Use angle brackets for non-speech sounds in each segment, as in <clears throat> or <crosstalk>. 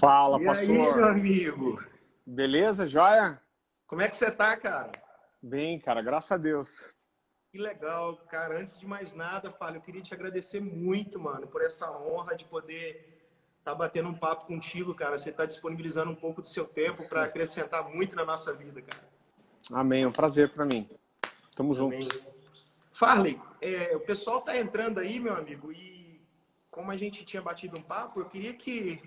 Fala, E pastor. aí, meu amigo? Beleza, joia? Como é que você tá, cara? Bem, cara, graças a Deus. Que legal, cara. Antes de mais nada, Fábio, eu queria te agradecer muito, mano, por essa honra de poder estar batendo um papo contigo, cara. Você está disponibilizando um pouco do seu tempo para acrescentar muito na nossa vida, cara. Amém, é um prazer para mim. Tamo Amém. juntos. Farley, é, o pessoal tá entrando aí, meu amigo, e como a gente tinha batido um papo, eu queria que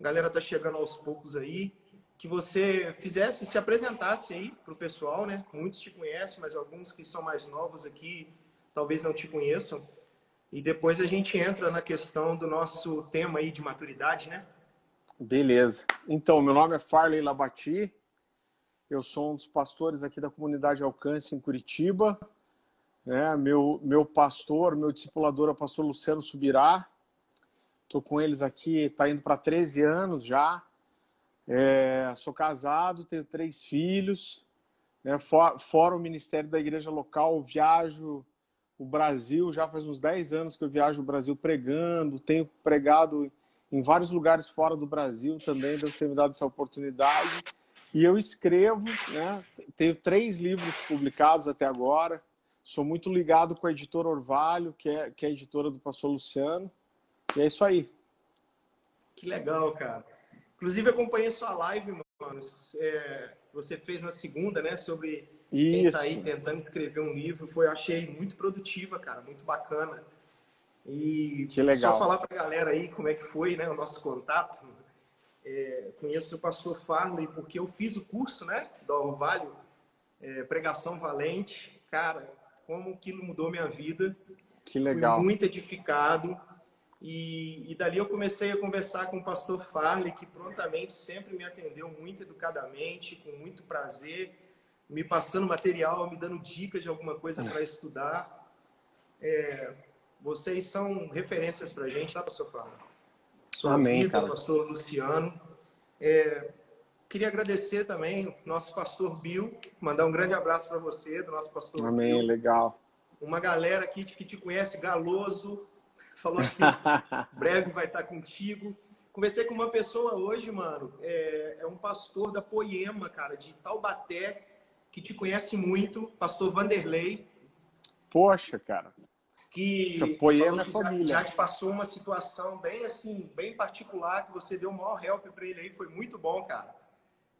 a galera tá chegando aos poucos aí, que você fizesse, se apresentasse aí pro pessoal, né? Muitos te conhecem, mas alguns que são mais novos aqui talvez não te conheçam. E depois a gente entra na questão do nosso tema aí de maturidade, né? Beleza. Então, meu nome é Farley Labati. Eu sou um dos pastores aqui da comunidade Alcance em Curitiba. Né? meu, meu pastor, meu discipulador é o pastor Luciano Subirá. Estou com eles aqui, está indo para 13 anos já. É, sou casado, tenho três filhos. Né? For- Fora o ministério da igreja local, viajo o Brasil, já faz uns 10 anos que eu viajo o Brasil pregando, tenho pregado em vários lugares fora do Brasil também, Deus tem me dado essa oportunidade. E eu escrevo, né? Tenho três livros publicados até agora. Sou muito ligado com a editora Orvalho, que é, que é a editora do pastor Luciano. E é isso aí. Que legal, cara. Inclusive, acompanhei sua live, mano. É, você fez na segunda, né? Sobre quem Isso. tá aí tentando escrever um livro. Foi, eu achei muito produtiva, cara. Muito bacana. E Que legal. só falar pra galera aí como é que foi, né? O nosso contato. É, conheço o pastor Farley porque eu fiz o curso, né? Do Orvalho, é, Pregação Valente. Cara, como aquilo mudou minha vida. Que legal. Fui muito edificado. E, e dali eu comecei a conversar com o pastor Farley, que prontamente sempre me atendeu muito educadamente, com muito prazer, me passando material, me dando dicas de alguma coisa para estudar. É, vocês são referências para a gente, tá, pastor Farley? Sua Amém, vida, cara. pastor Luciano. É, queria agradecer também o nosso pastor Bill, mandar um grande abraço para você, do nosso pastor Amém, Bill legal. uma galera aqui que te conhece, Galoso, falou que <laughs> breve vai estar contigo. Conversei com uma pessoa hoje, mano, é, é um pastor da Poema, cara, de Taubaté, que te conhece muito, pastor Vanderlei, Poxa, cara. que Essa Poema é que já- família. Já, te passou uma situação bem assim, bem particular, que você deu o maior help para ele aí, foi muito bom, cara.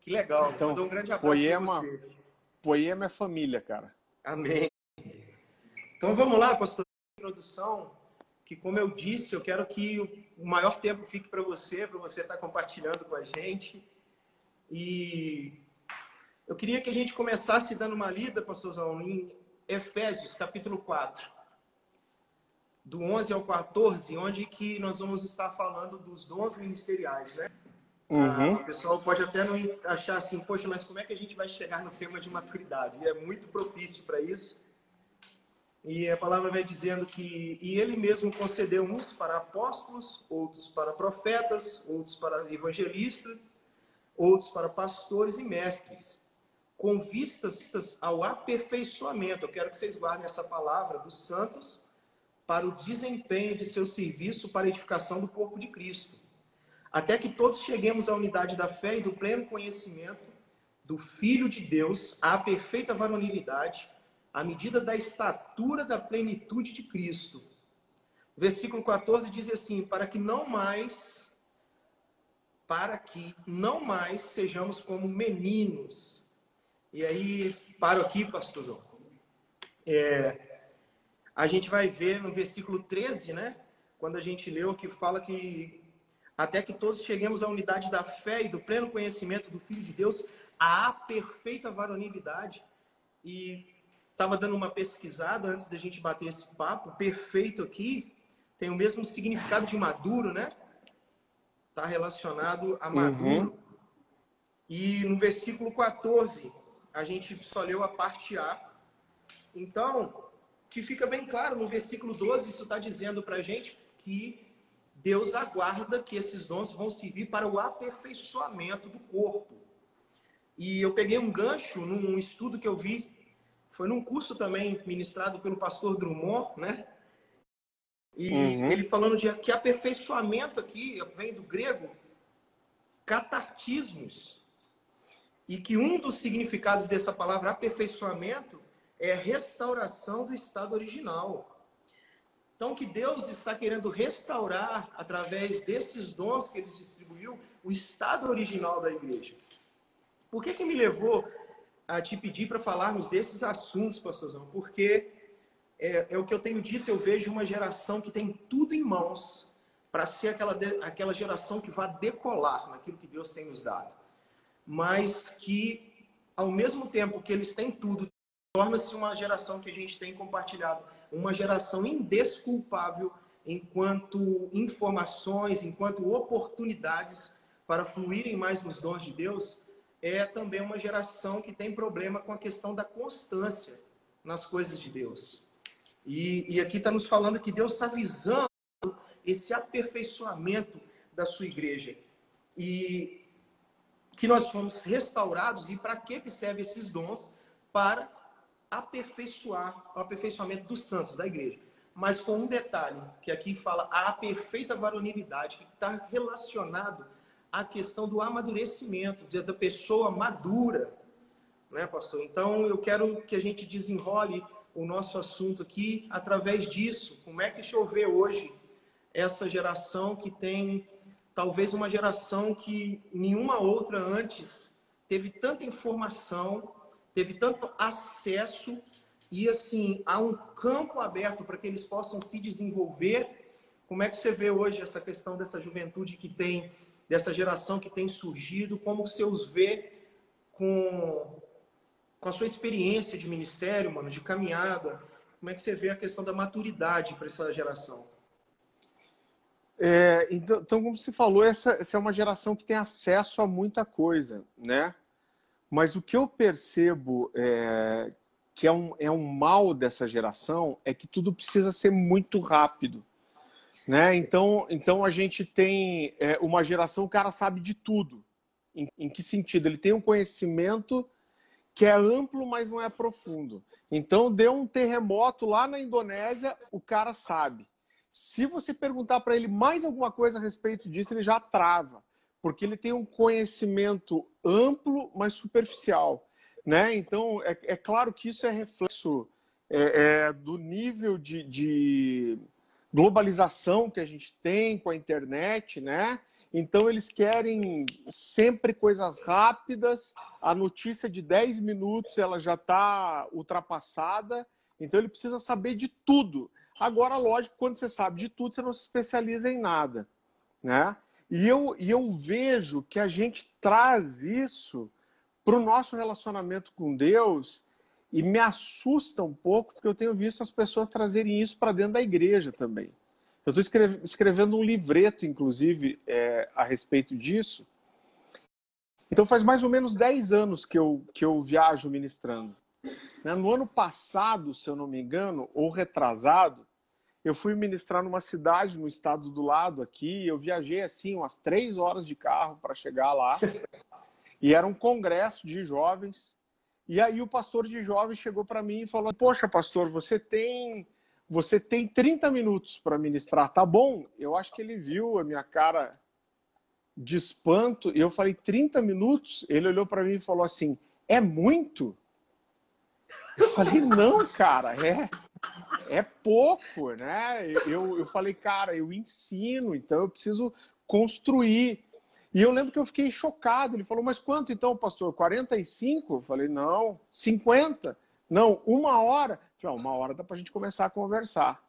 Que legal. Então, Mandou um grande abraço Poema- você. Poema é família, cara. Amém. Então vamos lá, pastor, introdução, que como eu disse, eu quero que o maior tempo fique para você, para você estar compartilhando com a gente. E eu queria que a gente começasse dando uma lida, pastorzão, em Efésios, capítulo 4. Do 11 ao 14, onde que nós vamos estar falando dos dons ministeriais, né? Uhum. Ah, o pessoal pode até não achar assim, poxa, mas como é que a gente vai chegar no tema de maturidade? E é muito propício para isso. E a palavra vai dizendo que e ele mesmo concedeu uns para apóstolos, outros para profetas, outros para evangelistas, outros para pastores e mestres, com vistas ao aperfeiçoamento. Eu quero que vocês guardem essa palavra dos santos para o desempenho de seu serviço para a edificação do corpo de Cristo até que todos cheguemos à unidade da fé e do pleno conhecimento do Filho de Deus, à perfeita varonilidade, à medida da estatura da plenitude de Cristo. O versículo 14 diz assim: para que não mais, para que não mais sejamos como meninos. E aí, paro aqui, pastorzão. É, a gente vai ver no versículo 13, né? Quando a gente leu que fala que até que todos cheguemos à unidade da fé e do pleno conhecimento do Filho de Deus, à perfeita varonilidade. E estava dando uma pesquisada antes da gente bater esse papo. Perfeito aqui tem o mesmo significado de maduro, né? Está relacionado a maduro. E no versículo 14, a gente só leu a parte A. Então, que fica bem claro no versículo 12, isso está dizendo para a gente que Deus aguarda que esses dons vão servir para o aperfeiçoamento do corpo. E eu peguei um gancho num estudo que eu vi, foi num curso também ministrado pelo pastor Drummond, né? E uhum. ele falando de que aperfeiçoamento aqui vem do grego catartismos. E que um dos significados dessa palavra aperfeiçoamento é restauração do estado original. Então, que Deus está querendo restaurar, através desses dons que ele distribuiu, o estado original da igreja. Por que, que me levou a te pedir para falarmos desses assuntos, pastorzão? Porque é, é, o que eu tenho dito, eu vejo uma geração que tem tudo em mãos para ser aquela, aquela geração que vai decolar naquilo que Deus tem nos dado. Mas que, ao mesmo tempo que eles têm tudo, torna-se uma geração que a gente tem compartilhado, uma geração indesculpável enquanto informações, enquanto oportunidades para fluírem mais nos dons de Deus, é também uma geração que tem problema com a questão da constância nas coisas de Deus. E, e aqui está nos falando que Deus está visando esse aperfeiçoamento da sua igreja. E que nós fomos restaurados. E para que, que servem esses dons? Para aperfeiçoar o aperfeiçoamento dos santos, da igreja. Mas com um detalhe, que aqui fala a perfeita varonilidade, que está relacionado à questão do amadurecimento, da pessoa madura. Né, pastor? Então, eu quero que a gente desenrole o nosso assunto aqui através disso. Como é que o senhor vê hoje essa geração que tem talvez uma geração que nenhuma outra antes teve tanta informação, teve tanto acesso e assim há um campo aberto para que eles possam se desenvolver. Como é que você vê hoje essa questão dessa juventude que tem, dessa geração que tem surgido? Como você os vê com com a sua experiência de ministério, mano, de caminhada, como é que você vê a questão da maturidade para essa geração? É, então, então, como você falou, essa, essa, é uma geração que tem acesso a muita coisa, né? Mas o que eu percebo é, que é um, é um mal dessa geração é que tudo precisa ser muito rápido. Né? Então, então a gente tem é, uma geração, o cara sabe de tudo. Em, em que sentido? Ele tem um conhecimento que é amplo, mas não é profundo. Então, deu um terremoto lá na Indonésia, o cara sabe. Se você perguntar para ele mais alguma coisa a respeito disso, ele já trava, porque ele tem um conhecimento amplo, mas superficial. Né? Então, é, é claro que isso é reflexo é, é, do nível de, de globalização que a gente tem com a internet, né? Então eles querem sempre coisas rápidas. A notícia de 10 minutos ela já está ultrapassada. Então ele precisa saber de tudo. Agora, lógico, quando você sabe de tudo, você não se especializa em nada, né? E eu, e eu vejo que a gente traz isso para o nosso relacionamento com Deus e me assusta um pouco porque eu tenho visto as pessoas trazerem isso para dentro da igreja também. Eu estou escreve, escrevendo um livreto, inclusive, é, a respeito disso. Então, faz mais ou menos 10 anos que eu, que eu viajo ministrando. Né? No ano passado, se eu não me engano, ou retrasado, eu fui ministrar numa cidade no estado do lado aqui. Eu viajei assim umas três horas de carro para chegar lá. E era um congresso de jovens. E aí o pastor de jovens chegou para mim e falou: Poxa, pastor, você tem você tem 30 minutos para ministrar, tá bom? Eu acho que ele viu a minha cara de espanto e eu falei 30 minutos. Ele olhou para mim e falou assim: é muito? Eu falei: não, cara, é é pouco, né? Eu, eu falei, cara, eu ensino, então eu preciso construir. E eu lembro que eu fiquei chocado. Ele falou, mas quanto então, pastor? 45? Eu falei, não. 50? Não, uma hora. Falei, uma hora dá para a gente começar a conversar.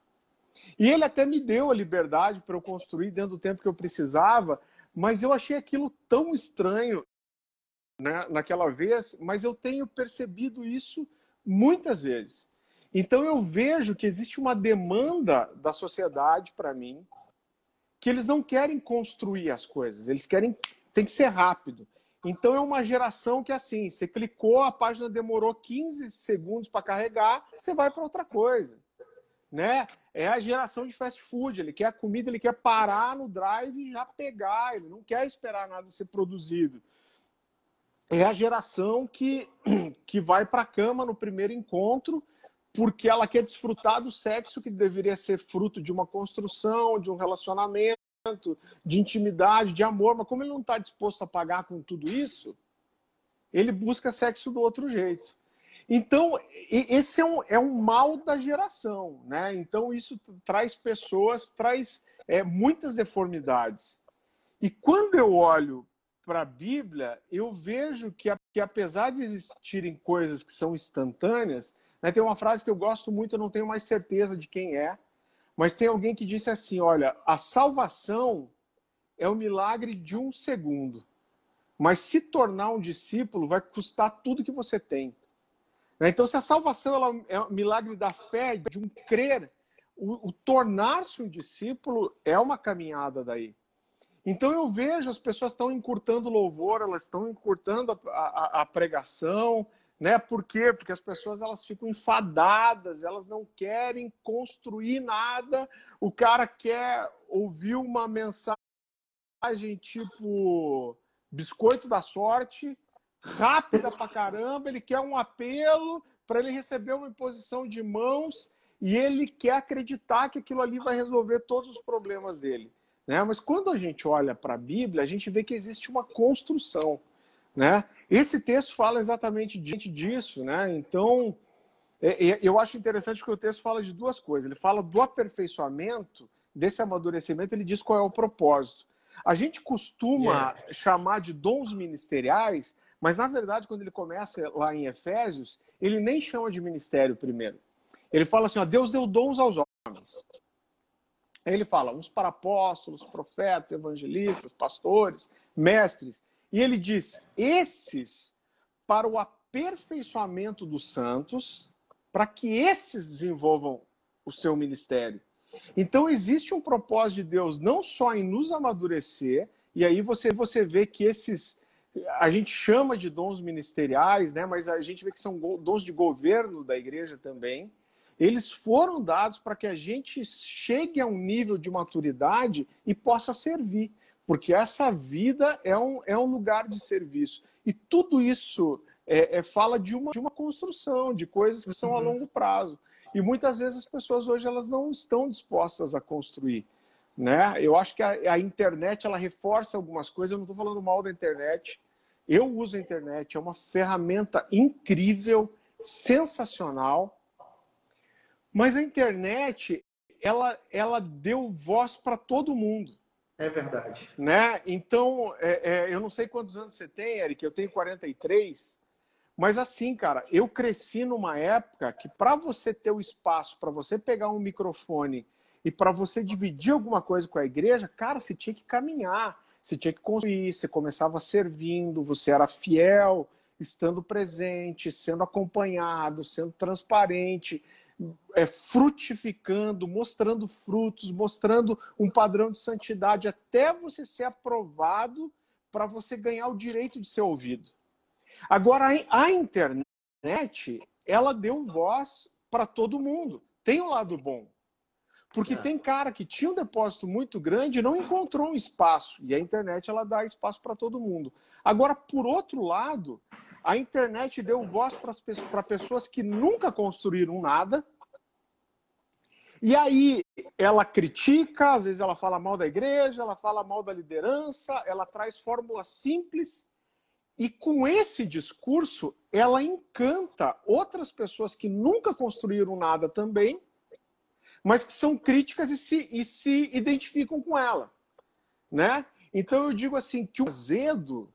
E ele até me deu a liberdade para eu construir dentro do tempo que eu precisava, mas eu achei aquilo tão estranho né, naquela vez, mas eu tenho percebido isso muitas vezes. Então eu vejo que existe uma demanda da sociedade para mim que eles não querem construir as coisas, eles querem tem que ser rápido. Então é uma geração que assim, você clicou, a página demorou 15 segundos para carregar, você vai para outra coisa. Né? É a geração de fast food, ele quer a comida, ele quer parar no drive e já pegar, ele não quer esperar nada ser produzido. É a geração que, <clears throat> que vai para a cama no primeiro encontro porque ela quer desfrutar do sexo que deveria ser fruto de uma construção, de um relacionamento, de intimidade, de amor, mas como ele não está disposto a pagar com tudo isso, ele busca sexo do outro jeito. Então, esse é um, é um mal da geração, né? Então, isso traz pessoas, traz é, muitas deformidades. E quando eu olho para a Bíblia, eu vejo que, que, apesar de existirem coisas que são instantâneas, tem uma frase que eu gosto muito, eu não tenho mais certeza de quem é, mas tem alguém que disse assim: olha, a salvação é o milagre de um segundo, mas se tornar um discípulo vai custar tudo que você tem. Né, então, se a salvação ela é o milagre da fé, de um crer, o, o tornar-se um discípulo é uma caminhada daí. Então eu vejo as pessoas estão encurtando louvor, elas estão encurtando a, a, a, pregação, né? Por quê? Porque as pessoas elas ficam enfadadas, elas não querem construir nada. O cara quer ouvir uma mensagem tipo biscoito da sorte, rápida pra caramba, ele quer um apelo para ele receber uma imposição de mãos e ele quer acreditar que aquilo ali vai resolver todos os problemas dele. Né? Mas quando a gente olha para a Bíblia, a gente vê que existe uma construção. Né? Esse texto fala exatamente disso, né? Então, é, é, eu acho interessante porque o texto fala de duas coisas. Ele fala do aperfeiçoamento, desse amadurecimento, ele diz qual é o propósito. A gente costuma yeah. chamar de dons ministeriais, mas na verdade, quando ele começa lá em Efésios, ele nem chama de ministério primeiro. Ele fala assim: ó, Deus deu dons aos homens. Aí ele fala: uns para apóstolos, profetas, evangelistas, pastores, mestres. E ele diz: esses para o aperfeiçoamento dos santos, para que esses desenvolvam o seu ministério. Então existe um propósito de Deus não só em nos amadurecer, e aí você, você vê que esses a gente chama de dons ministeriais, né? Mas a gente vê que são dons de governo da igreja também. Eles foram dados para que a gente chegue a um nível de maturidade e possa servir porque essa vida é um, é um lugar de serviço. E tudo isso é, é fala de uma, de uma construção, de coisas que são a longo prazo. E muitas vezes as pessoas hoje elas não estão dispostas a construir. Né? Eu acho que a, a internet ela reforça algumas coisas. Eu não estou falando mal da internet. Eu uso a internet, é uma ferramenta incrível, sensacional. Mas a internet ela, ela deu voz para todo mundo. É verdade. Né? Então, é, é, eu não sei quantos anos você tem, Eric, eu tenho 43. Mas assim, cara, eu cresci numa época que para você ter o espaço, para você pegar um microfone e para você dividir alguma coisa com a igreja, cara, você tinha que caminhar, você tinha que construir, você começava servindo, você era fiel, estando presente, sendo acompanhado, sendo transparente é, frutificando, mostrando frutos, mostrando um padrão de santidade, até você ser aprovado para você ganhar o direito de ser ouvido. Agora, a internet, ela deu voz para todo mundo. Tem um lado bom. Porque é. tem cara que tinha um depósito muito grande e não encontrou um espaço. E a internet, ela dá espaço para todo mundo. Agora, por outro lado, a internet deu voz para pessoas que nunca construíram nada. E aí ela critica, às vezes ela fala mal da igreja, ela fala mal da liderança, ela traz fórmulas simples. E com esse discurso, ela encanta outras pessoas que nunca construíram nada também, mas que são críticas e se, e se identificam com ela. Né? Então eu digo assim que o azedo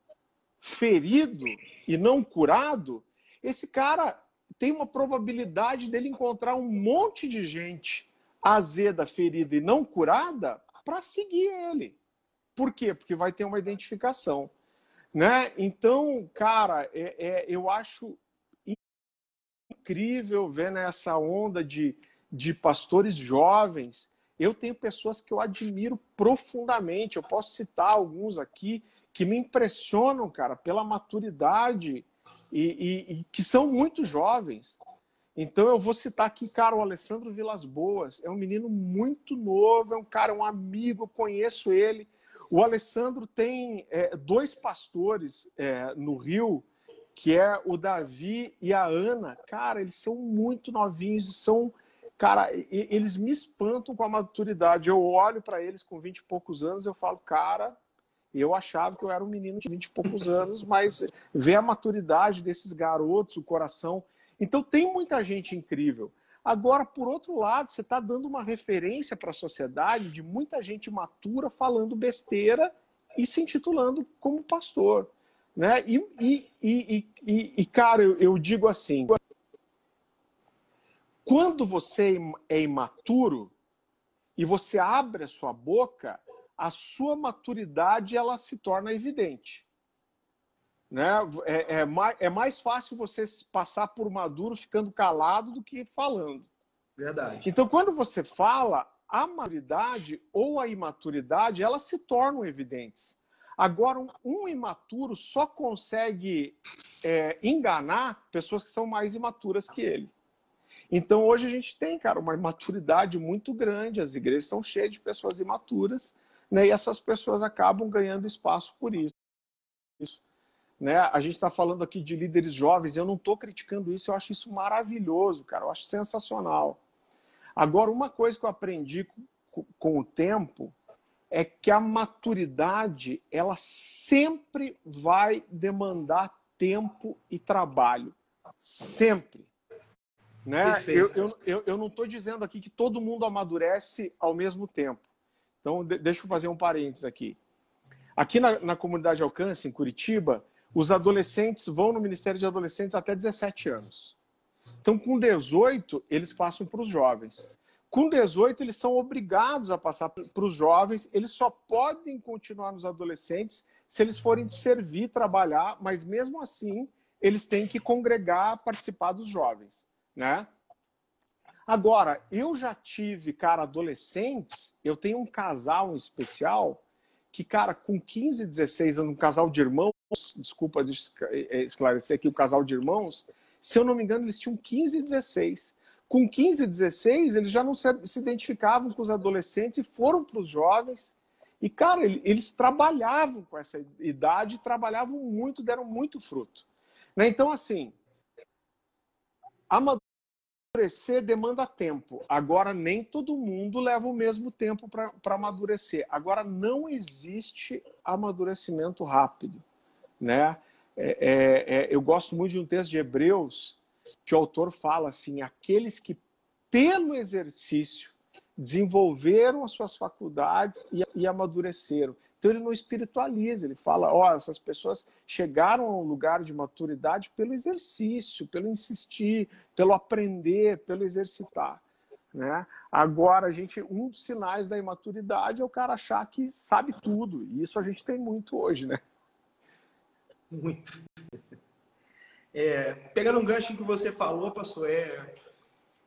ferido e não curado, esse cara tem uma probabilidade dele encontrar um monte de gente azeda, ferida e não curada para seguir ele. Por quê? Porque vai ter uma identificação. Né? Então, cara, é, é, eu acho incrível ver nessa onda de, de pastores jovens. Eu tenho pessoas que eu admiro profundamente. Eu posso citar alguns aqui que me impressionam, cara, pela maturidade e, e, e, que são muito jovens. Então eu vou citar aqui, cara, o Alessandro Vilas Boas. É um menino muito novo, é um cara, um amigo, conheço ele. O Alessandro tem é, dois pastores é, no Rio que é o Davi e a Ana. Cara, eles são muito novinhos, são cara, eles me espantam com a maturidade. Eu olho para eles com 20 e poucos anos, eu falo, cara, eu achava que eu era um menino de 20 e poucos anos, mas ver a maturidade desses garotos, o coração. Então tem muita gente incrível. Agora, por outro lado, você está dando uma referência para a sociedade de muita gente matura falando besteira e se intitulando como pastor. Né? E, e, e, e, e cara, eu, eu digo assim: quando você é imaturo e você abre a sua boca, a sua maturidade ela se torna evidente. Né? É, é, mais, é mais fácil você passar por maduro ficando calado do que falando. Verdade. Então, quando você fala, a maturidade ou a imaturidade, elas se tornam evidentes. Agora, um, um imaturo só consegue é, enganar pessoas que são mais imaturas que ele. Então, hoje a gente tem, cara, uma imaturidade muito grande, as igrejas estão cheias de pessoas imaturas, né? e essas pessoas acabam ganhando espaço por isso. isso né? A gente está falando aqui de líderes jovens, eu não estou criticando isso, eu acho isso maravilhoso, cara, eu acho sensacional. Agora, uma coisa que eu aprendi com, o tempo é que a maturidade, ela sempre vai demandar tempo e trabalho. Sempre. Né? Eu, eu, eu, eu não estou dizendo aqui que todo mundo amadurece ao mesmo tempo. Então, de, deixa eu fazer um parênteses aqui. Aqui na, na comunidade Alcance, em Curitiba, os adolescentes vão no Ministério de Adolescentes até 17 anos. Então, com 18, eles passam para os jovens. Com 18, eles são obrigados a passar para os jovens. Eles só podem continuar nos adolescentes se eles forem servir, trabalhar, mas mesmo assim, eles têm que congregar, participar dos jovens né? Agora, eu já tive, cara, adolescentes, eu tenho um casal em especial que, cara, com 15, 16 anos, um casal de irmãos, desculpa é, esclarecer aqui, o casal de irmãos, se eu não me engano, eles tinham 15 e 16. Com 15 e 16, eles já não se, se identificavam com os adolescentes e foram para os jovens. E, cara, eles trabalhavam com essa idade, trabalhavam muito, deram muito fruto. Né? Então, assim, amadurecer demanda tempo. Agora, nem todo mundo leva o mesmo tempo para amadurecer. Agora, não existe amadurecimento rápido. Né? É, é, é, eu gosto muito de um texto de Hebreus que o autor fala assim: aqueles que, pelo exercício, desenvolveram as suas faculdades e, e amadureceram. Então ele não espiritualiza, ele fala, ó, oh, essas pessoas chegaram a um lugar de maturidade pelo exercício, pelo insistir, pelo aprender, pelo exercitar. Né? Agora, a gente, um dos sinais da imaturidade é o cara achar que sabe tudo. E isso a gente tem muito hoje, né? Muito. <laughs> É, pegando um gancho que você falou, pastor, é,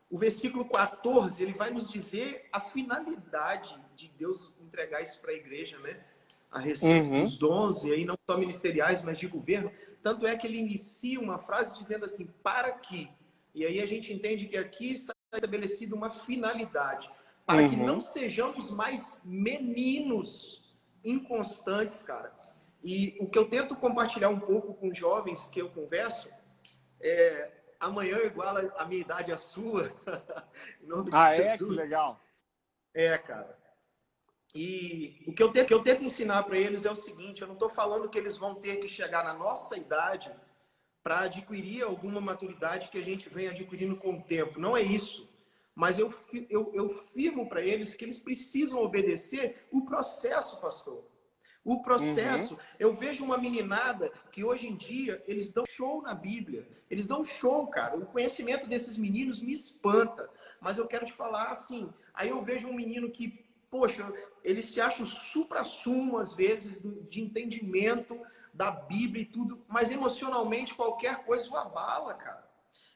o versículo 14, ele vai nos dizer a finalidade de Deus entregar isso para a igreja, né? A respeito uhum. dos dons, e aí não só ministeriais, mas de governo. Tanto é que ele inicia uma frase dizendo assim, para que. E aí a gente entende que aqui está estabelecida uma finalidade. Para uhum. que não sejamos mais meninos inconstantes, cara. E o que eu tento compartilhar um pouco com os jovens que eu converso é amanhã igual a minha idade à sua. <laughs> em nome de ah, Jesus. é? Que legal. É, cara. E o que eu tento, que eu tento ensinar para eles é o seguinte: eu não estou falando que eles vão ter que chegar na nossa idade para adquirir alguma maturidade que a gente vem adquirindo com o tempo. Não é isso. Mas eu, eu, eu firmo para eles que eles precisam obedecer o processo, pastor. O processo, uhum. eu vejo uma meninada que hoje em dia eles dão show na Bíblia. Eles dão show, cara. O conhecimento desses meninos me espanta. Mas eu quero te falar assim: aí eu vejo um menino que poxa, eles se acham supra-sumo, às vezes, de entendimento da Bíblia e tudo, mas emocionalmente qualquer coisa o abala, cara.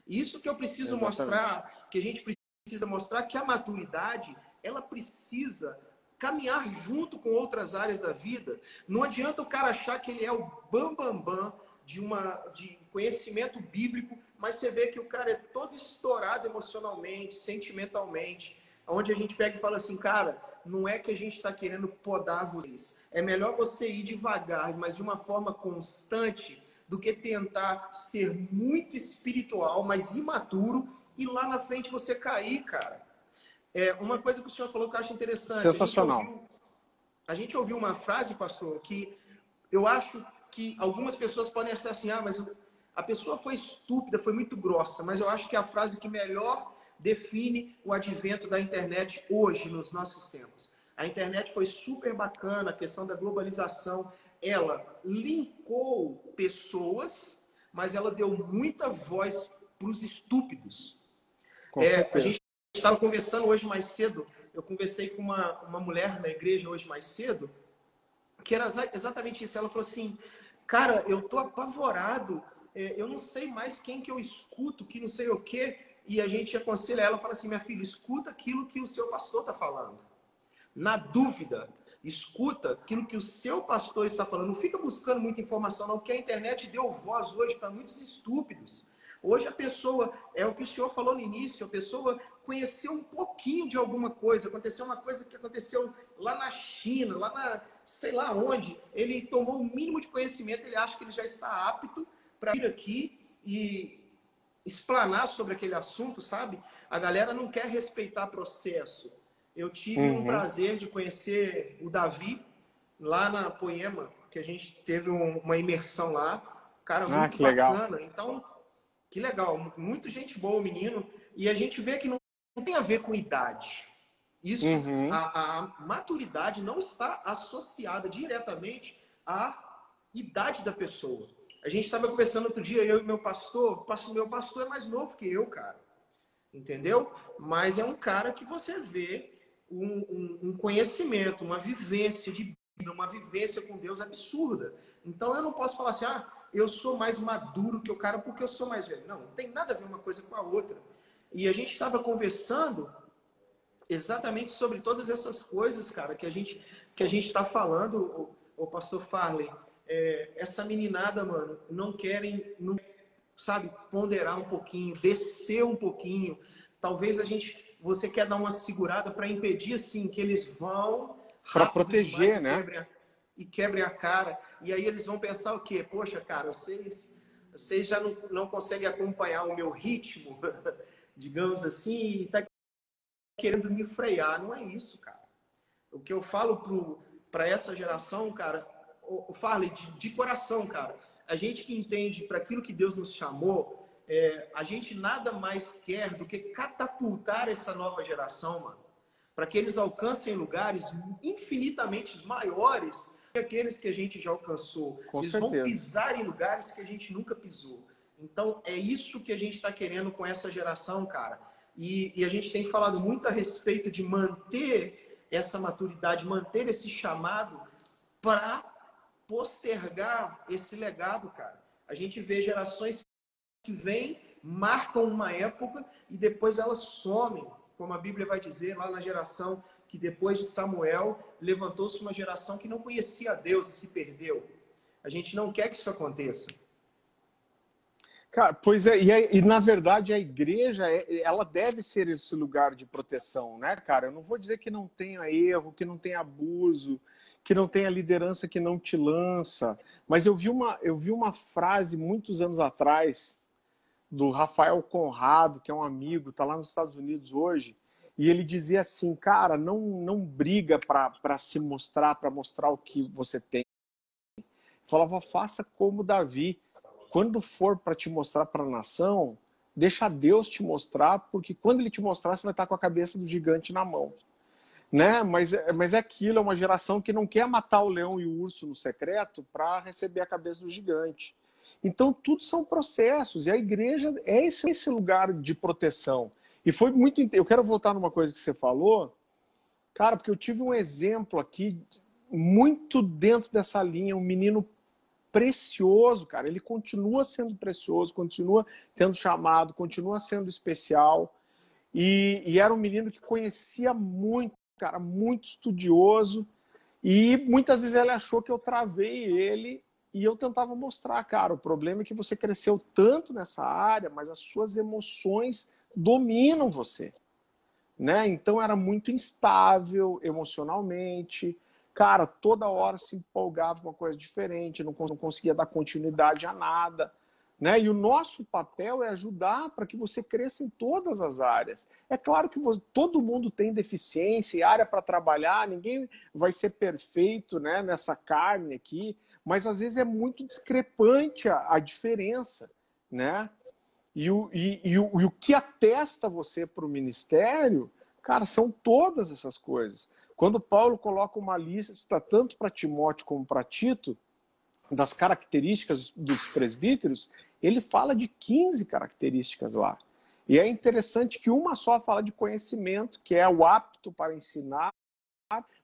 Isso que eu preciso Exatamente. mostrar, que a gente precisa mostrar que a maturidade, ela precisa caminhar junto com outras áreas da vida. Não adianta o cara achar que ele é o bambambam bam, bam de, uma, de conhecimento bíblico, mas você vê que o cara é todo estourado emocionalmente, sentimentalmente, onde a gente pega e fala assim, cara, não é que a gente está querendo podar vocês. É melhor você ir devagar, mas de uma forma constante, do que tentar ser muito espiritual, mas imaturo, e lá na frente você cair, cara. É, uma coisa que o senhor falou que eu acho interessante. Sensacional. A gente, ouviu, a gente ouviu uma frase, pastor, que eu acho que algumas pessoas podem achar assim, ah, mas a pessoa foi estúpida, foi muito grossa, mas eu acho que a frase que melhor define o advento da internet hoje, nos nossos tempos. A internet foi super bacana, a questão da globalização, ela linkou pessoas, mas ela deu muita voz para os estúpidos. É, a gente estava conversando hoje mais cedo, eu conversei com uma, uma mulher na igreja hoje mais cedo, que era exatamente isso. Ela falou assim, cara, eu tô apavorado, é, eu não sei mais quem que eu escuto, que não sei o quê. E a gente aconselha ela, fala assim, minha filha, escuta aquilo que o seu pastor está falando. Na dúvida, escuta aquilo que o seu pastor está falando. Não fica buscando muita informação, não, porque a internet deu voz hoje para muitos estúpidos. Hoje a pessoa, é o que o senhor falou no início, a pessoa conheceu um pouquinho de alguma coisa. Aconteceu uma coisa que aconteceu lá na China, lá na sei lá onde. Ele tomou o mínimo de conhecimento, ele acha que ele já está apto para vir aqui e explanar sobre aquele assunto, sabe? A galera não quer respeitar processo. Eu tive uhum. um prazer de conhecer o Davi lá na Poema, que a gente teve um, uma imersão lá. Cara, ah, muito bacana. Legal. Então, que legal. Muito gente boa, o menino. E a gente vê que não, não tem a ver com idade. Isso, uhum. a, a maturidade não está associada diretamente à idade da pessoa. A gente estava conversando outro dia, eu e meu pastor, pastor, meu pastor é mais novo que eu, cara. Entendeu? Mas é um cara que você vê um, um, um conhecimento, uma vivência de uma vivência com Deus absurda. Então eu não posso falar assim, ah, eu sou mais maduro que o cara porque eu sou mais velho. Não, não tem nada a ver uma coisa com a outra. E a gente estava conversando exatamente sobre todas essas coisas, cara, que a gente que a gente está falando, o, o pastor Farley. É, essa meninada, mano, não querem, não, sabe, ponderar um pouquinho, descer um pouquinho. Talvez a gente você quer dar uma segurada para impedir assim que eles vão para proteger, né? Quebrem a, e quebrem a cara. E aí eles vão pensar o quê? Poxa, cara, vocês, vocês já não, não conseguem acompanhar o meu ritmo, <laughs> digamos assim, e tá querendo me frear. Não é isso, cara. O que eu falo para essa geração, cara, o, Farley, de, de coração, cara, a gente que entende para aquilo que Deus nos chamou, é, a gente nada mais quer do que catapultar essa nova geração, mano, para que eles alcancem lugares infinitamente maiores que aqueles que a gente já alcançou. Com eles certeza. vão pisar em lugares que a gente nunca pisou. Então, é isso que a gente está querendo com essa geração, cara. E, e a gente tem falado muito a respeito de manter essa maturidade, manter esse chamado para postergar esse legado, cara. A gente vê gerações que vêm, marcam uma época e depois elas somem, como a Bíblia vai dizer lá na geração que depois de Samuel levantou-se uma geração que não conhecia a Deus e se perdeu. A gente não quer que isso aconteça. Cara, pois é, e, e, na verdade a igreja, é, ela deve ser esse lugar de proteção, né, cara? Eu não vou dizer que não tenha erro, que não tenha abuso, que não tenha liderança que não te lança, mas eu vi uma, eu vi uma frase muitos anos atrás, do Rafael Conrado, que é um amigo, está lá nos Estados Unidos hoje, e ele dizia assim, cara, não, não briga para se mostrar, para mostrar o que você tem. Falava, faça como Davi. Quando for para te mostrar para a nação, deixa Deus te mostrar, porque quando ele te mostrar, você vai estar com a cabeça do gigante na mão. Né? Mas, mas é aquilo, é uma geração que não quer matar o leão e o urso no secreto para receber a cabeça do gigante. Então, tudo são processos, e a igreja é esse, esse lugar de proteção. E foi muito. Eu quero voltar numa coisa que você falou, cara, porque eu tive um exemplo aqui, muito dentro dessa linha, um menino precioso, cara. Ele continua sendo precioso, continua tendo chamado, continua sendo especial. E, e era um menino que conhecia muito, cara, muito estudioso. E muitas vezes ele achou que eu travei ele e eu tentava mostrar, cara, o problema é que você cresceu tanto nessa área, mas as suas emoções dominam você. Né? Então era muito instável emocionalmente, cara, toda hora se empolgava com uma coisa diferente, não, não conseguia dar continuidade a nada. Né? E o nosso papel é ajudar para que você cresça em todas as áreas. É claro que você, todo mundo tem deficiência, área para trabalhar, ninguém vai ser perfeito né, nessa carne aqui, mas às vezes é muito discrepante a, a diferença. Né? E, o, e, e, o, e o que atesta você para o ministério, cara, são todas essas coisas. Quando Paulo coloca uma lista, tanto para Timóteo como para Tito, das características dos presbíteros, ele fala de 15 características lá. E é interessante que uma só fala de conhecimento, que é o apto para ensinar,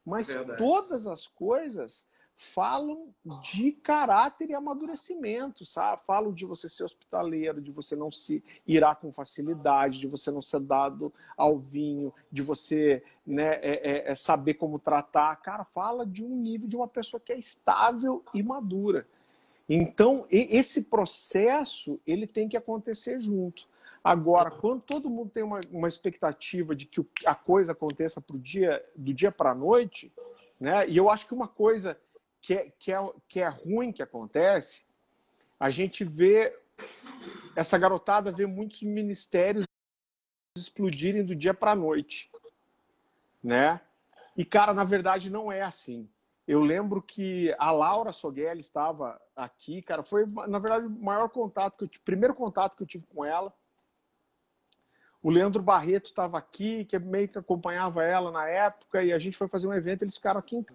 mas Verdade. todas as coisas falam de caráter e amadurecimento, sabe? Falam de você ser hospitaleiro, de você não se irá com facilidade, de você não ser dado ao vinho, de você né, é, é, é saber como tratar. Cara, fala de um nível de uma pessoa que é estável e madura. Então, esse processo ele tem que acontecer junto. Agora, quando todo mundo tem uma, uma expectativa de que a coisa aconteça pro dia, do dia para a noite, né? E eu acho que uma coisa que é, que, é, que é ruim que acontece, a gente vê essa garotada vê muitos ministérios explodirem do dia para a noite, né? E cara, na verdade não é assim. Eu lembro que a Laura Sogueli estava aqui, cara, foi na verdade o maior contato que eu tive, primeiro contato que eu tive com ela. O Leandro Barreto estava aqui, que meio que acompanhava ela na época, e a gente foi fazer um evento, eles ficaram aqui.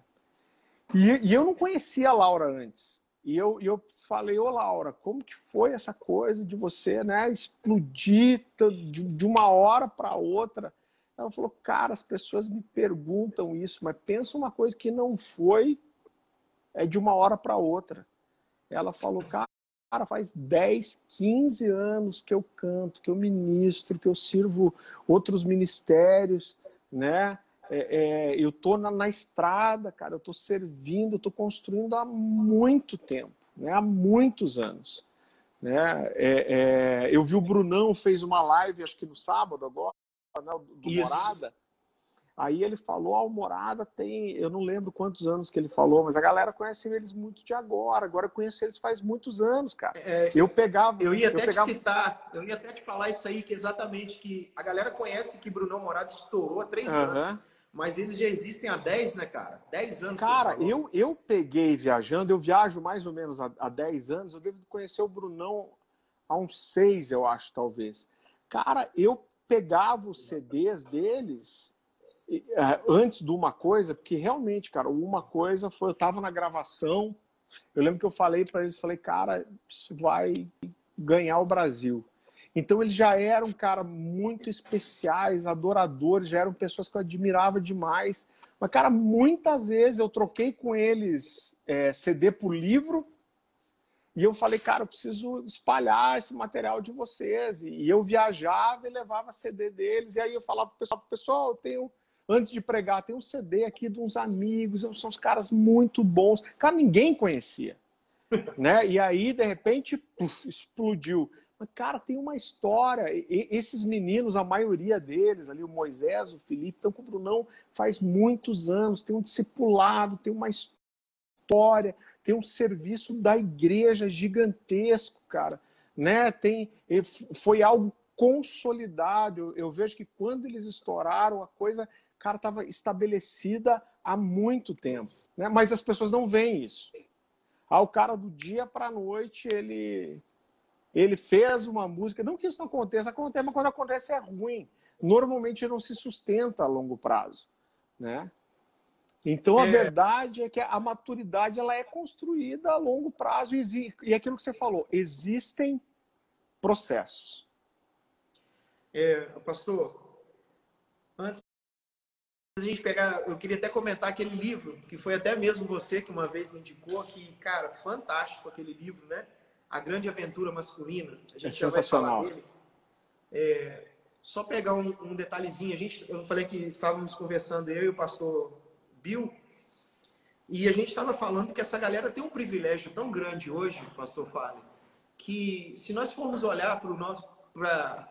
E, e eu não conhecia a Laura antes. E eu, eu falei, ô Laura, como que foi essa coisa de você né, explodir de, de uma hora para outra? Ela falou, cara, as pessoas me perguntam isso, mas pensa uma coisa que não foi é de uma hora para outra. Ela falou, cara, faz 10, 15 anos que eu canto, que eu ministro, que eu sirvo outros ministérios, né? É, é, eu tô na, na, estrada, cara, eu tô servindo, eu tô construindo há muito tempo, né? Há muitos anos, né? É, é eu vi o Brunão fez uma live, acho que no sábado agora, né, do Morada. Aí ele falou, ah, o Morada tem, eu não lembro quantos anos que ele falou, mas a galera conhece eles muito de agora. Agora eu conheço eles faz muitos anos, cara. É, eu pegava. Eu ia até eu pegava... te citar, eu ia até te falar isso aí, que exatamente que a galera conhece que Brunão Morada estourou há três uhum. anos. Mas eles já existem há 10, né, cara? 10 anos. Cara, eu, eu peguei viajando, eu viajo mais ou menos há, há 10 anos, eu devo conhecer o Brunão há uns 6, eu acho, talvez. Cara, eu pegava os CDs deles é, antes de uma coisa, porque realmente, cara, uma coisa foi, eu tava na gravação, eu lembro que eu falei para eles, falei, cara, isso vai ganhar o Brasil. Então eles já eram, cara, muito especiais, adoradores, já eram pessoas que eu admirava demais. Mas, cara, muitas vezes eu troquei com eles é, CD por livro e eu falei, cara, eu preciso espalhar esse material de vocês. E eu viajava e levava CD deles. E aí eu falava pro pessoal, pessoal, eu tenho, antes de pregar, tem um CD aqui de uns amigos, são uns caras muito bons. Cara, ninguém conhecia. né? E aí, de repente, puf, explodiu. Mas, cara, tem uma história. E, esses meninos, a maioria deles, ali, o Moisés, o Felipe, estão com o Brunão faz muitos anos, tem um discipulado, tem uma história, tem um serviço da igreja gigantesco, cara. Né? Tem, foi algo consolidado. Eu, vejo que quando eles estouraram, a coisa, cara, estava estabelecida há muito tempo. Né? Mas as pessoas não veem isso. Ah, o cara do dia para a noite, ele ele fez uma música, não que isso não aconteça, acontece, mas quando acontece é ruim. Normalmente não se sustenta a longo prazo, né? Então a é... verdade é que a maturidade ela é construída a longo prazo e, e é aquilo que você falou, existem processos. É, pastor, antes a gente pegar, eu queria até comentar aquele livro que foi até mesmo você que uma vez me indicou que, cara, fantástico aquele livro, né? A Grande Aventura Masculina. A gente é já vai falar dele. É, só pegar um, um, detalhezinho. A gente, eu falei que estávamos conversando, eu e o pastor Bill, e a gente estava falando que essa galera tem um privilégio tão grande hoje, pastor Fábio, que se nós formos olhar para o nosso para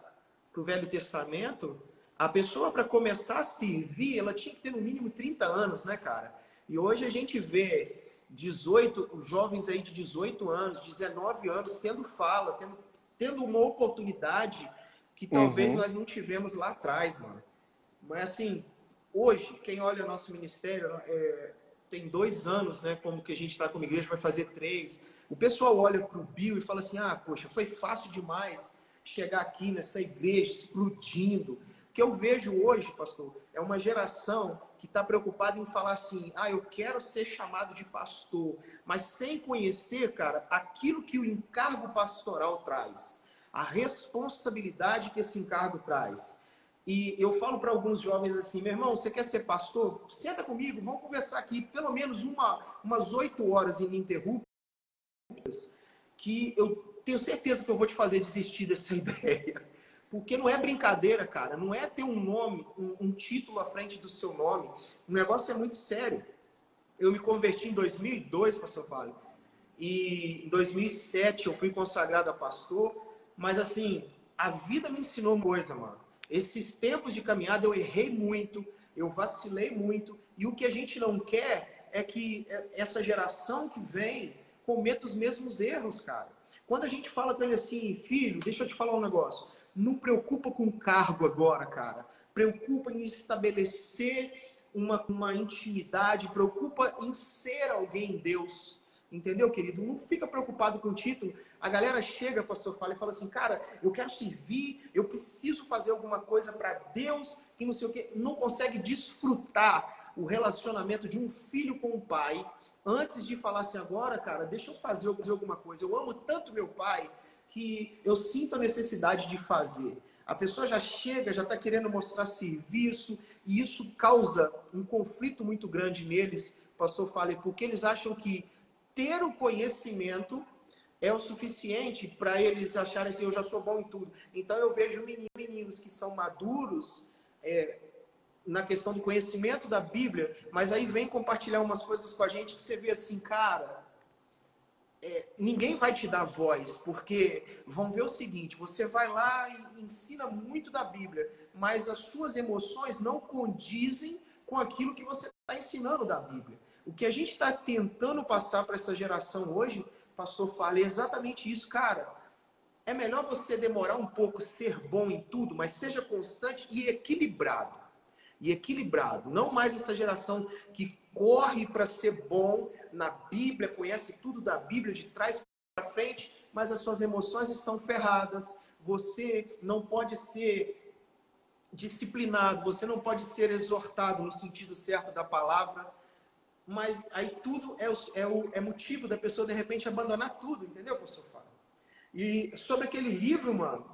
o Velho Testamento, a pessoa para começar a servir, ela tinha que ter no mínimo 30 anos, né, cara? E hoje a gente vê 18, jovens aí de 18 anos, 19 anos, tendo fala, tendo, tendo uma oportunidade que talvez uhum. nós não tivemos lá atrás, mano. Mas assim, hoje, quem olha nosso ministério, é, tem dois anos, né? Como que a gente está como igreja, vai fazer três. O pessoal olha para o Bill e fala assim: ah, poxa, foi fácil demais chegar aqui nessa igreja explodindo. O que eu vejo hoje, pastor, é uma geração que está preocupada em falar assim: ah, eu quero ser chamado de pastor, mas sem conhecer, cara, aquilo que o encargo pastoral traz, a responsabilidade que esse encargo traz. E eu falo para alguns jovens assim, meu irmão, você quer ser pastor? Senta comigo, vamos conversar aqui pelo menos uma, umas oito horas ininterruptas, que eu tenho certeza que eu vou te fazer desistir dessa <laughs> ideia. Porque não é brincadeira, cara. Não é ter um nome, um, um título à frente do seu nome. O negócio é muito sério. Eu me converti em 2002, pastor Vale. E em 2007 eu fui consagrado a pastor. Mas assim, a vida me ensinou coisa, mano. Esses tempos de caminhada eu errei muito, eu vacilei muito, e o que a gente não quer é que essa geração que vem cometa os mesmos erros, cara. Quando a gente fala com ele assim, filho, deixa eu te falar um negócio, não preocupa com cargo agora, cara. Preocupa em estabelecer uma, uma intimidade, preocupa em ser alguém Deus. Entendeu, querido? Não fica preocupado com o título. A galera chega, pastor Fala, e fala assim, cara, eu quero servir, eu preciso fazer alguma coisa para Deus, que não sei o quê. Não consegue desfrutar o relacionamento de um filho com o pai antes de falar assim, agora, cara, deixa eu fazer alguma coisa. Eu amo tanto meu pai que eu sinto a necessidade de fazer. A pessoa já chega, já está querendo mostrar serviço, e isso causa um conflito muito grande neles, pastor Fale, porque eles acham que ter o conhecimento é o suficiente para eles acharem assim, eu já sou bom em tudo. Então eu vejo meninos que são maduros é, na questão do conhecimento da Bíblia, mas aí vem compartilhar umas coisas com a gente que você vê assim, cara, é, ninguém vai te dar voz, porque vão ver o seguinte: você vai lá e ensina muito da Bíblia, mas as suas emoções não condizem com aquilo que você está ensinando da Bíblia. O que a gente está tentando passar para essa geração hoje, pastor fala, é exatamente isso, cara. É melhor você demorar um pouco, ser bom em tudo, mas seja constante e equilibrado. E equilibrado. Não mais essa geração que corre para ser bom na Bíblia, conhece tudo da Bíblia de trás para frente, mas as suas emoções estão ferradas. Você não pode ser disciplinado, você não pode ser exortado no sentido certo da palavra mas aí tudo é, o, é, o, é motivo da pessoa de repente abandonar tudo, entendeu, professor Fábio? E sobre aquele livro, mano,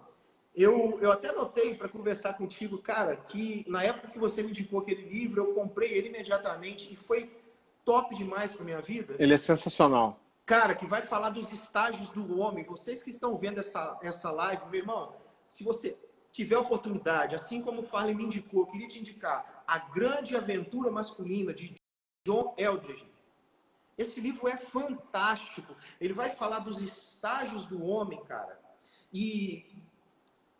eu, eu até notei para conversar contigo, cara, que na época que você me indicou aquele livro, eu comprei ele imediatamente e foi top demais para minha vida. Ele é sensacional. Cara, que vai falar dos estágios do homem. Vocês que estão vendo essa, essa live, meu irmão, se você tiver oportunidade, assim como o Farley me indicou, eu queria te indicar A Grande Aventura Masculina, de John Eldridge. Esse livro é fantástico. Ele vai falar dos estágios do homem, cara. E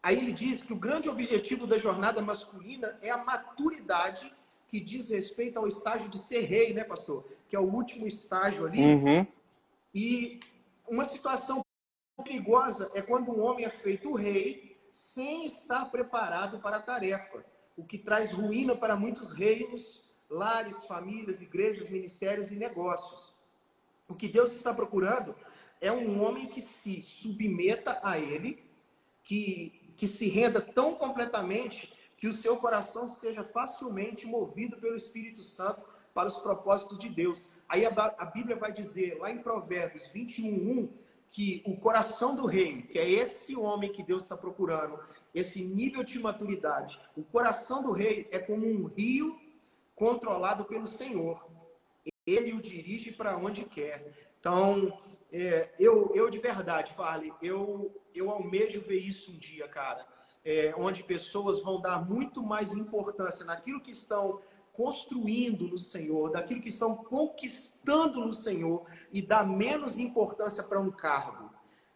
aí ele diz que o grande objetivo da jornada masculina é a maturidade que diz respeito ao estágio de ser rei, né, pastor? Que é o último estágio ali. Uhum. E uma situação perigosa é quando um homem é feito rei sem estar preparado para a tarefa, o que traz ruína para muitos reinos lares, famílias, igrejas, ministérios e negócios. O que Deus está procurando é um homem que se submeta a Ele, que, que se renda tão completamente que o seu coração seja facilmente movido pelo Espírito Santo para os propósitos de Deus. Aí a, Bíblia vai dizer, lá em Provérbios 21, 1, que o coração do rei, que é esse homem que Deus está procurando, esse nível de maturidade, o coração do rei é como um rio controlado pelo Senhor. Ele o dirige para onde quer. Então, é, eu, eu de verdade, Farley, eu, eu almejo ver isso um dia, cara. É, onde pessoas vão dar muito mais importância naquilo que estão construindo no Senhor, daquilo que estão conquistando no Senhor e dar menos importância para um cargo.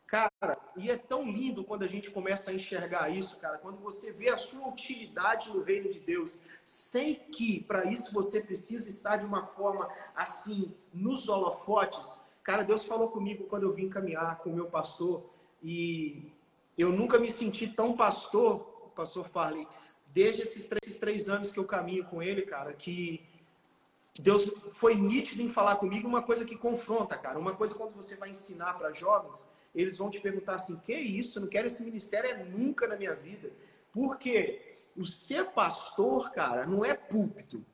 Cara, e é tão lindo quando a gente começa a enxergar isso, cara, quando você vê a sua utilidade no reino de Deus, sem que para isso você precisa estar de uma forma assim, nos holofotes. Cara, Deus falou comigo quando eu vim caminhar com o meu pastor e eu nunca me senti tão pastor, pastor Farley, desde esses três, esses três anos que eu caminho com ele, cara, que Deus foi nítido em falar comigo uma coisa que confronta, cara. Uma coisa quando você vai ensinar para jovens, eles vão te perguntar assim: que isso? Eu não quero esse ministério é nunca na minha vida. Porque o ser pastor, cara, não é púlpito.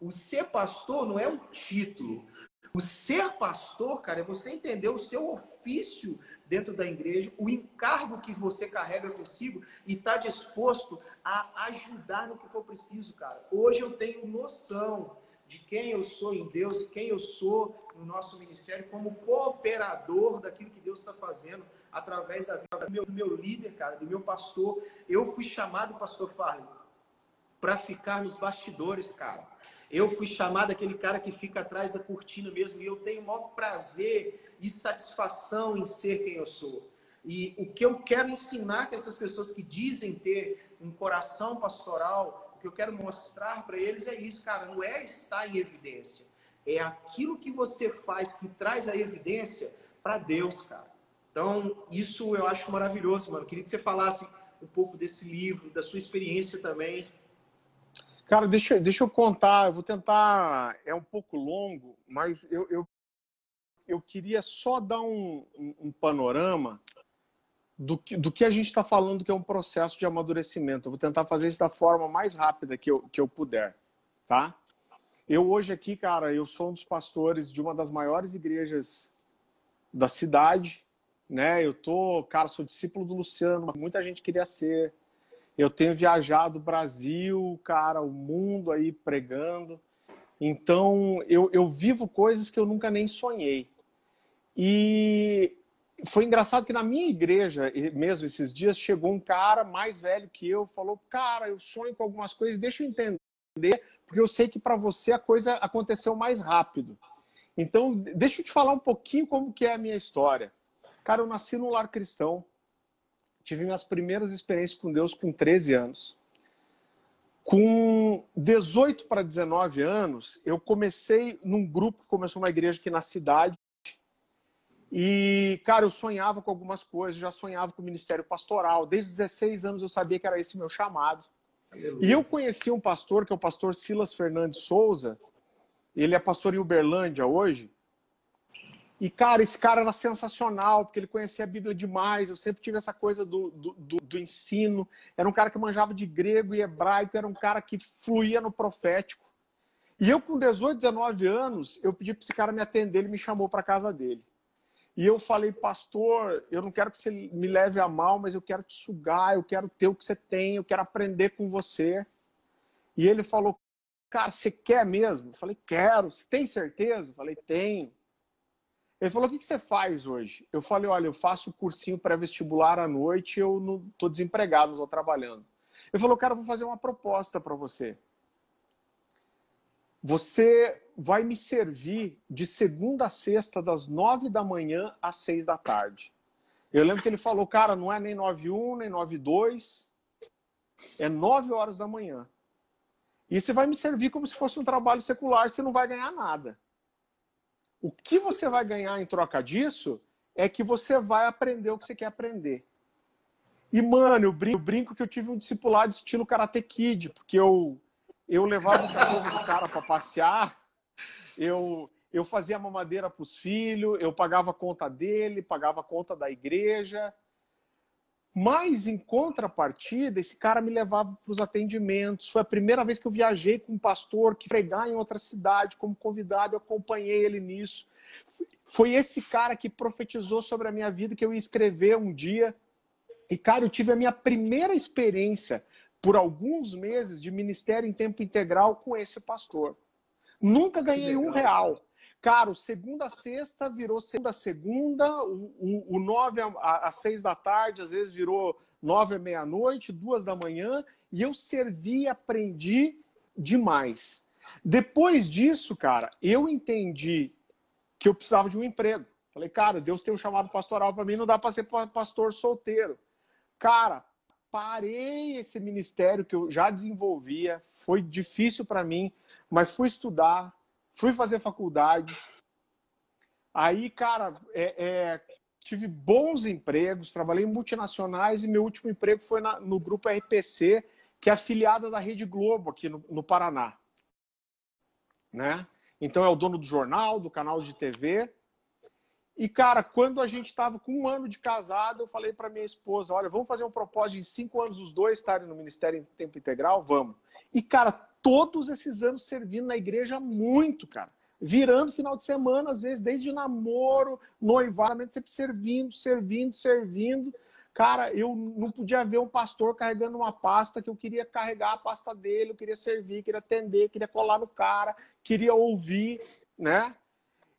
O ser pastor não é um título. O ser pastor, cara, é você entender o seu ofício dentro da igreja, o encargo que você carrega consigo e está disposto a ajudar no que for preciso, cara. Hoje eu tenho noção de quem eu sou em Deus e quem eu sou no nosso ministério como cooperador daquilo que Deus está fazendo através da vida do meu, do meu líder, cara, do meu pastor. Eu fui chamado, pastor Farley, para ficar nos bastidores, cara. Eu fui chamado aquele cara que fica atrás da cortina mesmo e eu tenho o maior prazer e satisfação em ser quem eu sou. E o que eu quero ensinar com essas pessoas que dizem ter um coração pastoral, que eu quero mostrar para eles é isso, cara, não é estar em evidência. É aquilo que você faz que traz a evidência para Deus, cara. Então, isso eu acho maravilhoso, mano. Queria que você falasse um pouco desse livro, da sua experiência também. Cara, deixa, deixa eu contar, eu vou tentar, é um pouco longo, mas eu, eu, eu queria só dar um, um, panorama do que, do que a gente está falando que é um processo de amadurecimento. Eu vou tentar fazer isso da forma mais rápida que eu, que eu puder, tá? Eu hoje aqui, cara, eu sou um dos pastores de uma das maiores igrejas da cidade, né? Eu tô, cara, sou discípulo do Luciano, muita gente queria ser. Eu tenho viajado o Brasil, cara, o mundo aí pregando. Então, eu, eu vivo coisas que eu nunca nem sonhei. E foi engraçado que na minha igreja, mesmo esses dias, chegou um cara mais velho que eu, falou: Cara, eu sonho com algumas coisas, deixa eu entender, porque eu sei que para você a coisa aconteceu mais rápido. Então, deixa eu te falar um pouquinho como que é a minha história. Cara, eu nasci num lar cristão, tive minhas primeiras experiências com Deus com 13 anos. Com 18 para 19 anos, eu comecei num grupo que começou uma igreja aqui na cidade, e, cara, eu sonhava com algumas coisas, já sonhava com o ministério pastoral. Desde os 16 anos eu sabia que era esse meu chamado. Aleluia. E eu conheci um pastor, que é o pastor Silas Fernandes Souza. Ele é pastor em Uberlândia hoje. E, cara, esse cara era sensacional, porque ele conhecia a Bíblia demais. Eu sempre tive essa coisa do, do, do, do ensino. Era um cara que manjava de grego e hebraico, era um cara que fluía no profético. E eu, com 18, 19 anos, eu pedi para esse cara me atender, ele me chamou para casa dele. E eu falei, pastor, eu não quero que você me leve a mal, mas eu quero te sugar, eu quero ter o que você tem, eu quero aprender com você. E ele falou, cara, você quer mesmo? Eu falei, quero. Você tem certeza? Eu falei, tenho. Ele falou, o que você faz hoje? Eu falei, olha, eu faço cursinho pré-vestibular à noite, eu não estou desempregado, não estou trabalhando. Ele falou, cara, eu vou fazer uma proposta para você. Você vai me servir de segunda a sexta, das nove da manhã às seis da tarde. Eu lembro que ele falou, cara, não é nem nove um, nem nove dois, é nove horas da manhã. E você vai me servir como se fosse um trabalho secular, você não vai ganhar nada. O que você vai ganhar em troca disso é que você vai aprender o que você quer aprender. E, mano, eu brinco, eu brinco que eu tive um discipulado estilo Karate Kid, porque eu eu levava o cachorro do cara para passear, eu, eu fazia mamadeira para os filhos, eu pagava a conta dele, pagava a conta da igreja. Mas, em contrapartida, esse cara me levava para os atendimentos. Foi a primeira vez que eu viajei com um pastor que pregar em outra cidade como convidado, eu acompanhei ele nisso. Foi esse cara que profetizou sobre a minha vida que eu ia escrever um dia. E, cara, eu tive a minha primeira experiência por alguns meses de ministério em tempo integral com esse pastor. Nunca ganhei um real. Cara, segunda a sexta virou segunda a segunda, o, o, o às seis da tarde, às vezes virou nove à meia-noite, duas da manhã, e eu servi e aprendi demais. Depois disso, cara, eu entendi que eu precisava de um emprego. Falei, cara, Deus tem um chamado pastoral para mim, não dá para ser pastor solteiro. Cara, parei esse ministério que eu já desenvolvia, foi difícil para mim, mas fui estudar, fui fazer faculdade. Aí, cara, é, é, tive bons empregos, trabalhei em multinacionais e meu último emprego foi na, no grupo RPC, que é afiliada da Rede Globo aqui no, no Paraná. Né? Então é o dono do jornal, do canal de TV. E, cara, quando a gente estava com um ano de casado, eu falei para minha esposa: olha, vamos fazer um propósito de cinco anos os dois estarem no Ministério em Tempo Integral? Vamos. E, cara, todos esses anos servindo na igreja muito, cara. Virando final de semana, às vezes, desde namoro, noivado, sempre servindo, servindo, servindo. Cara, eu não podia ver um pastor carregando uma pasta que eu queria carregar a pasta dele, eu queria servir, queria atender, queria colar no cara, queria ouvir, né?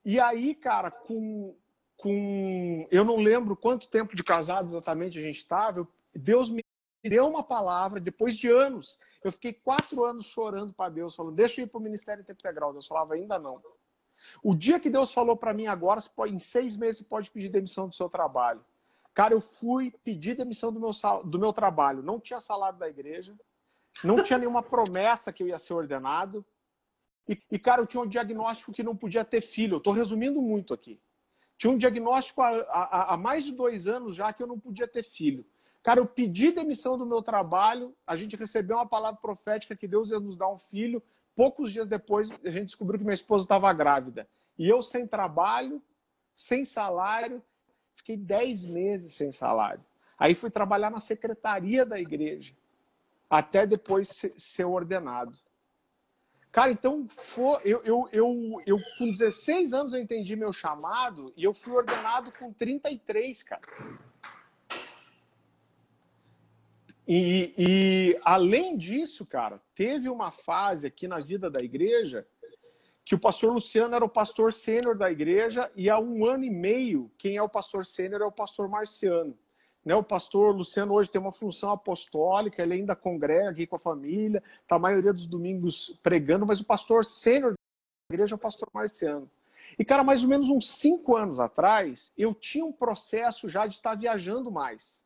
E aí, cara, com, com eu não lembro quanto tempo de casado exatamente a gente estava, Deus me deu uma palavra depois de anos. Eu fiquei quatro anos chorando para Deus, falando: deixa eu ir para o Ministério Integral. Deus falava: ainda não. O dia que Deus falou para mim agora, em seis meses você pode pedir demissão do seu trabalho. Cara, eu fui pedir demissão do meu, do meu trabalho. Não tinha salário da igreja, não tinha nenhuma promessa que eu ia ser ordenado. E, e, cara, eu tinha um diagnóstico que não podia ter filho. Eu estou resumindo muito aqui. Tinha um diagnóstico há, há, há, mais de dois anos já que eu não podia ter filho. Cara, eu pedi demissão do meu trabalho, a gente recebeu uma palavra profética que Deus ia nos dar um filho. Poucos dias depois, a gente descobriu que minha esposa estava grávida. E eu sem trabalho, sem salário, Fiquei dez meses sem salário. Aí fui trabalhar na secretaria da igreja, até depois ser ordenado. Cara, então for, eu, eu, eu, eu com 16 anos eu entendi meu chamado e eu fui ordenado com 33, cara. E, e além disso, cara, teve uma fase aqui na vida da igreja que o pastor Luciano era o pastor sênior da igreja e há um ano e meio quem é o pastor sênior é o pastor Marciano. Né? O pastor Luciano hoje tem uma função apostólica, ele ainda congrega aqui com a família, está a maioria dos domingos pregando, mas o pastor sênior da igreja é o pastor Marciano. E, cara, mais ou menos uns cinco anos atrás, eu tinha um processo já de estar viajando mais.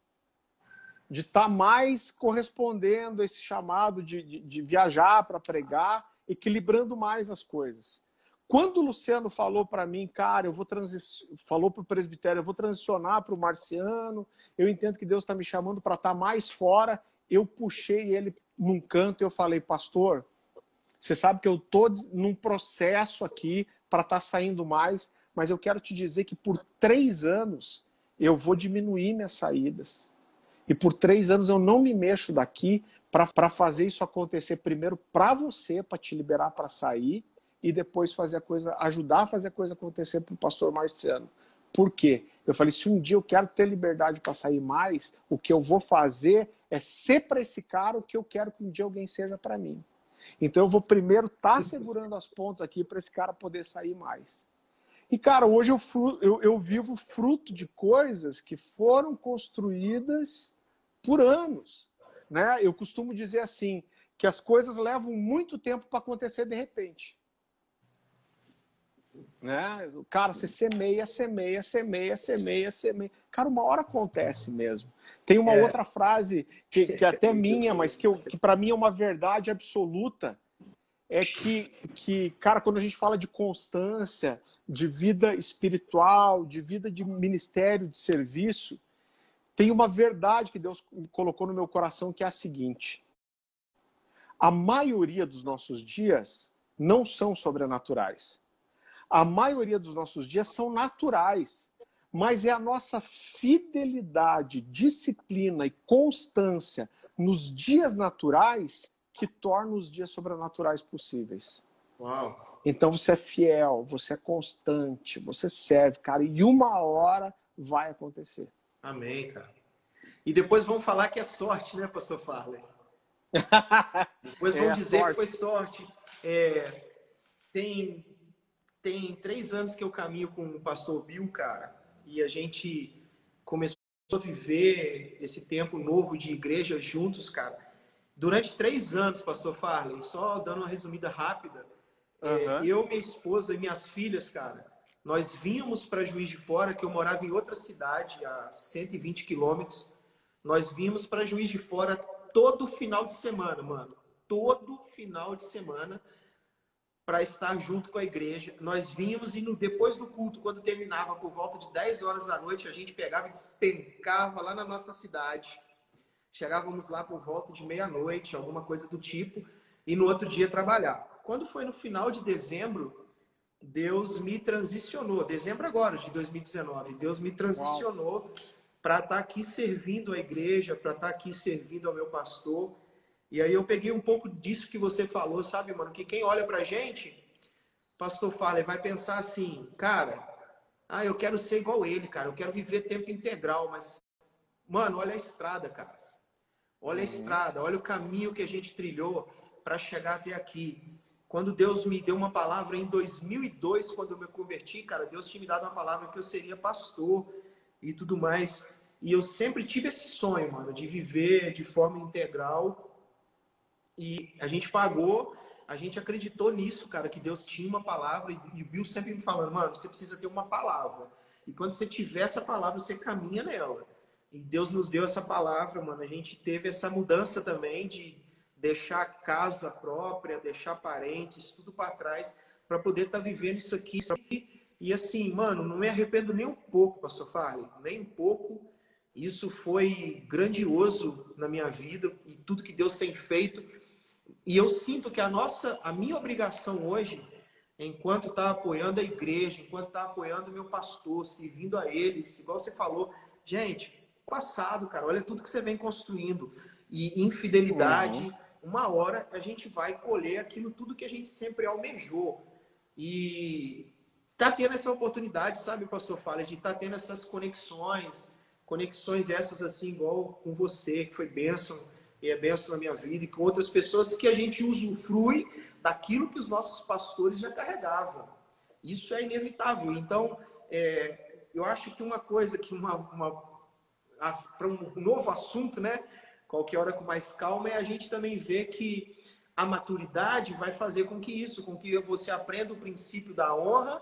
De estar mais correspondendo a esse chamado de, de, de viajar para pregar equilibrando mais as coisas. Quando o Luciano falou para mim, cara, eu vou transicionar, falou para o presbitério, eu vou transicionar para o marciano, eu entendo que Deus está me chamando para estar tá mais fora, eu puxei ele num canto e eu falei, pastor, você sabe que eu estou num processo aqui para estar tá saindo mais, mas eu quero te dizer que por três anos eu vou diminuir minhas saídas. E por três anos eu não me mexo daqui para fazer isso acontecer primeiro para você, para te liberar para sair, e depois fazer a coisa, ajudar a fazer a coisa acontecer para o pastor Marciano. Por quê? Eu falei, se um dia eu quero ter liberdade para sair mais, o que eu vou fazer é ser para esse cara o que eu quero que um dia alguém seja para mim. Então eu vou primeiro estar tá <laughs> segurando as pontas aqui para esse cara poder sair mais. E, cara, hoje eu, eu, eu vivo fruto de coisas que foram construídas por anos. Né? Eu costumo dizer assim, que as coisas levam muito tempo para acontecer de repente. Né? Cara, você semeia, semeia, semeia, semeia, semeia. Cara, uma hora acontece mesmo. Tem uma é. outra frase que, que é até minha, mas que, que para mim é uma verdade absoluta. É que, que, cara, quando a gente fala de constância, de vida espiritual, de vida de ministério, de serviço, tem uma verdade que Deus colocou no meu coração que é a seguinte: a maioria dos nossos dias não são sobrenaturais. A maioria dos nossos dias são naturais, mas é a nossa fidelidade, disciplina e constância nos dias naturais que torna os dias sobrenaturais possíveis. Uau. Então você é fiel, você é constante, você serve, cara, e uma hora vai acontecer. Amém, cara. E depois vão falar que é sorte, né, pastor Farley? <laughs> depois vão é dizer sorte. que foi sorte. É, tem, tem três anos que eu caminho com o pastor Bill, cara, e a gente começou a viver esse tempo novo de igreja juntos, cara. Durante três anos, pastor Farley, só dando uma resumida rápida, uhum. é, eu, minha esposa e minhas filhas, cara, Nós vínhamos para Juiz de Fora, que eu morava em outra cidade, a 120 quilômetros. Nós vínhamos para Juiz de Fora todo final de semana, mano. Todo final de semana para estar junto com a igreja. Nós vínhamos e no, depois do culto, quando terminava por volta de 10 horas da noite, a gente pegava e despencava lá na nossa cidade. Chegávamos lá por volta de meia-noite, alguma coisa do tipo, e no outro dia trabalhar. Quando foi no final de dezembro, Deus me transicionou. Dezembro agora, de 2019. Deus me transicionou para estar tá aqui servindo a igreja, para estar tá aqui servindo ao meu pastor. E aí eu peguei um pouco disso que você falou, sabe, mano? Que quem olha pra gente, pastor fala, vai pensar assim, cara, ah, eu quero ser igual ele, cara, eu quero viver tempo integral, mas, mano, olha a estrada, cara. Olha a uhum. estrada, olha o caminho que a gente trilhou para chegar até aqui. Quando Deus me deu uma palavra em 2002, quando eu me converti, cara, Deus tinha me dado uma palavra que eu seria pastor e tudo mais. E eu sempre tive esse sonho, mano, de viver de forma integral e a gente pagou, a gente acreditou nisso, cara, que Deus tinha uma palavra. E o Bill sempre me falando, mano, você precisa ter uma palavra. E quando você tiver essa palavra, você caminha nela. E Deus nos deu essa palavra, mano. A gente teve essa mudança também de deixar casa própria, deixar parentes, tudo para trás, para poder estar tá vivendo isso aqui. E assim, mano, não me arrependo nem um pouco, pastor Farley, nem um pouco. Isso foi grandioso na minha vida e tudo que Deus tem feito. E eu sinto que a nossa, a minha obrigação hoje, enquanto está apoiando a igreja, enquanto está apoiando o meu pastor, servindo a eles, igual você falou, gente, passado, cara, olha tudo que você vem construindo. E infidelidade, uhum. Uma hora a gente vai colher aquilo tudo que a gente sempre almejou. E tá tendo essa oportunidade, sabe, pastor Fala, de tá tendo essas conexões, conexões essas assim, igual com você, que foi bênção e é benção na minha vida, e com outras pessoas que a gente usufrui daquilo que os nossos pastores já carregavam. Isso é inevitável. Então, é, eu acho que uma coisa que uma, uma para um novo assunto, né? Qualquer hora com mais calma, é a gente também ver que a maturidade vai fazer com que isso, com que você aprenda o princípio da honra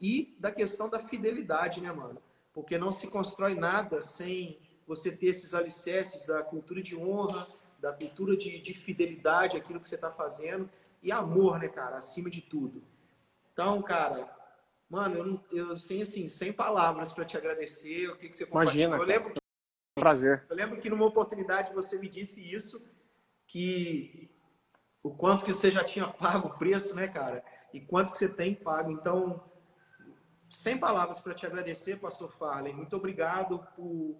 e da questão da fidelidade, né, mano? Porque não se constrói nada sem você ter esses alicerces da cultura de honra, da cultura de, de fidelidade àquilo que você está fazendo e amor, né, cara, acima de tudo. Então, cara, mano, eu, não, eu sem assim, sem palavras para te agradecer, o que, que você Imagina, eu lembro que, prazer. Eu lembro que numa oportunidade você me disse isso, que o quanto que você já tinha pago o preço, né, cara? E quanto que você tem pago. Então, sem palavras para te agradecer, pastor Farley. Muito obrigado por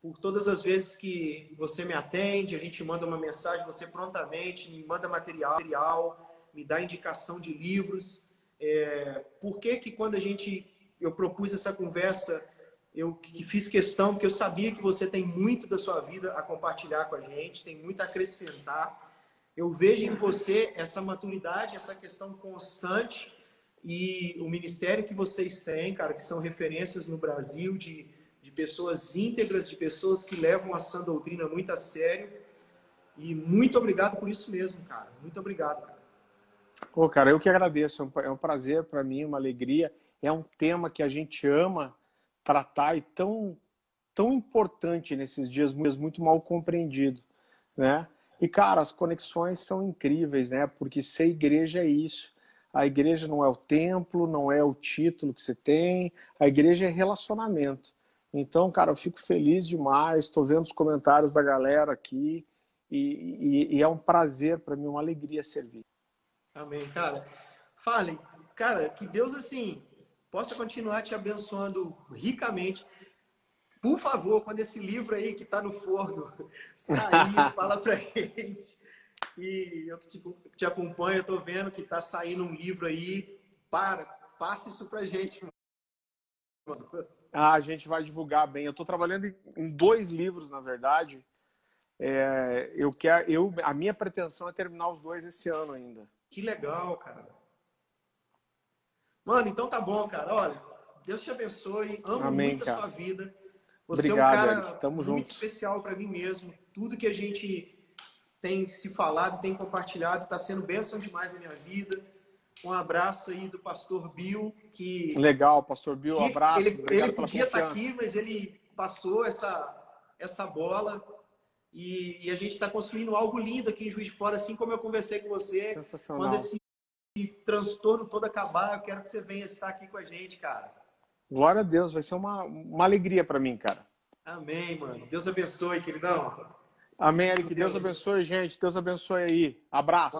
por todas as vezes que você me atende, a gente manda uma mensagem, você prontamente me manda material, me dá indicação de livros. É, por que que quando a gente eu propus essa conversa, eu que fiz questão, porque eu sabia que você tem muito da sua vida a compartilhar com a gente, tem muito a acrescentar. Eu vejo em você essa maturidade, essa questão constante e o ministério que vocês têm, cara, que são referências no Brasil de de pessoas íntegras, de pessoas que levam a sã doutrina muito a sério. E muito obrigado por isso mesmo, cara. Muito obrigado, cara. Pô, cara, eu que agradeço. É um é prazer para mim, uma alegria. É um tema que a gente ama tratar e tão, tão importante nesses dias muito mal compreendido, né? E, cara, as conexões são incríveis, né? Porque ser igreja é isso. A igreja não é o templo, não é o título que você tem. A igreja é relacionamento. Então, cara, eu fico feliz demais, estou vendo os comentários da galera aqui e, e, e é um prazer para mim, uma alegria servir. Amém, cara. Fale, cara, que Deus, assim, possa continuar te abençoando ricamente. Por favor, quando esse livro aí que está no forno <laughs> sair, fala para gente. E eu que te, te acompanho, estou vendo que está saindo um livro aí. Para, passe isso para gente, mano. Ah, a gente vai divulgar bem. Eu estou trabalhando em dois livros, na verdade. É, eu quero, eu, a minha pretensão é terminar os dois esse ano ainda. Que legal, cara. Mano, então tá bom, cara. Olha, Deus te abençoe. Amo Amém, muito cara. a sua vida. Você Obrigado, é um cara Tamo muito junto. especial para mim mesmo. Tudo que a gente tem se falado, tem compartilhado, está sendo bênção demais na minha vida. um abraço aí do pastor Bill, que. Legal, pastor Bill, um abraço. Ele, ele podia estar aqui, mas ele passou essa, essa bola. E, e a gente está construindo algo lindo aqui em Juiz de Fora, assim como eu conversei com você. Sensacional. Quando esse transtorno todo acabar, eu quero que você venha estar aqui com a gente, cara. Glória a Deus, vai ser uma, uma alegria para mim, cara. Amém, mano. Deus abençoe, queridão. Amém, Eric. Deus abençoe, gente. Deus abençoe aí. Abraço.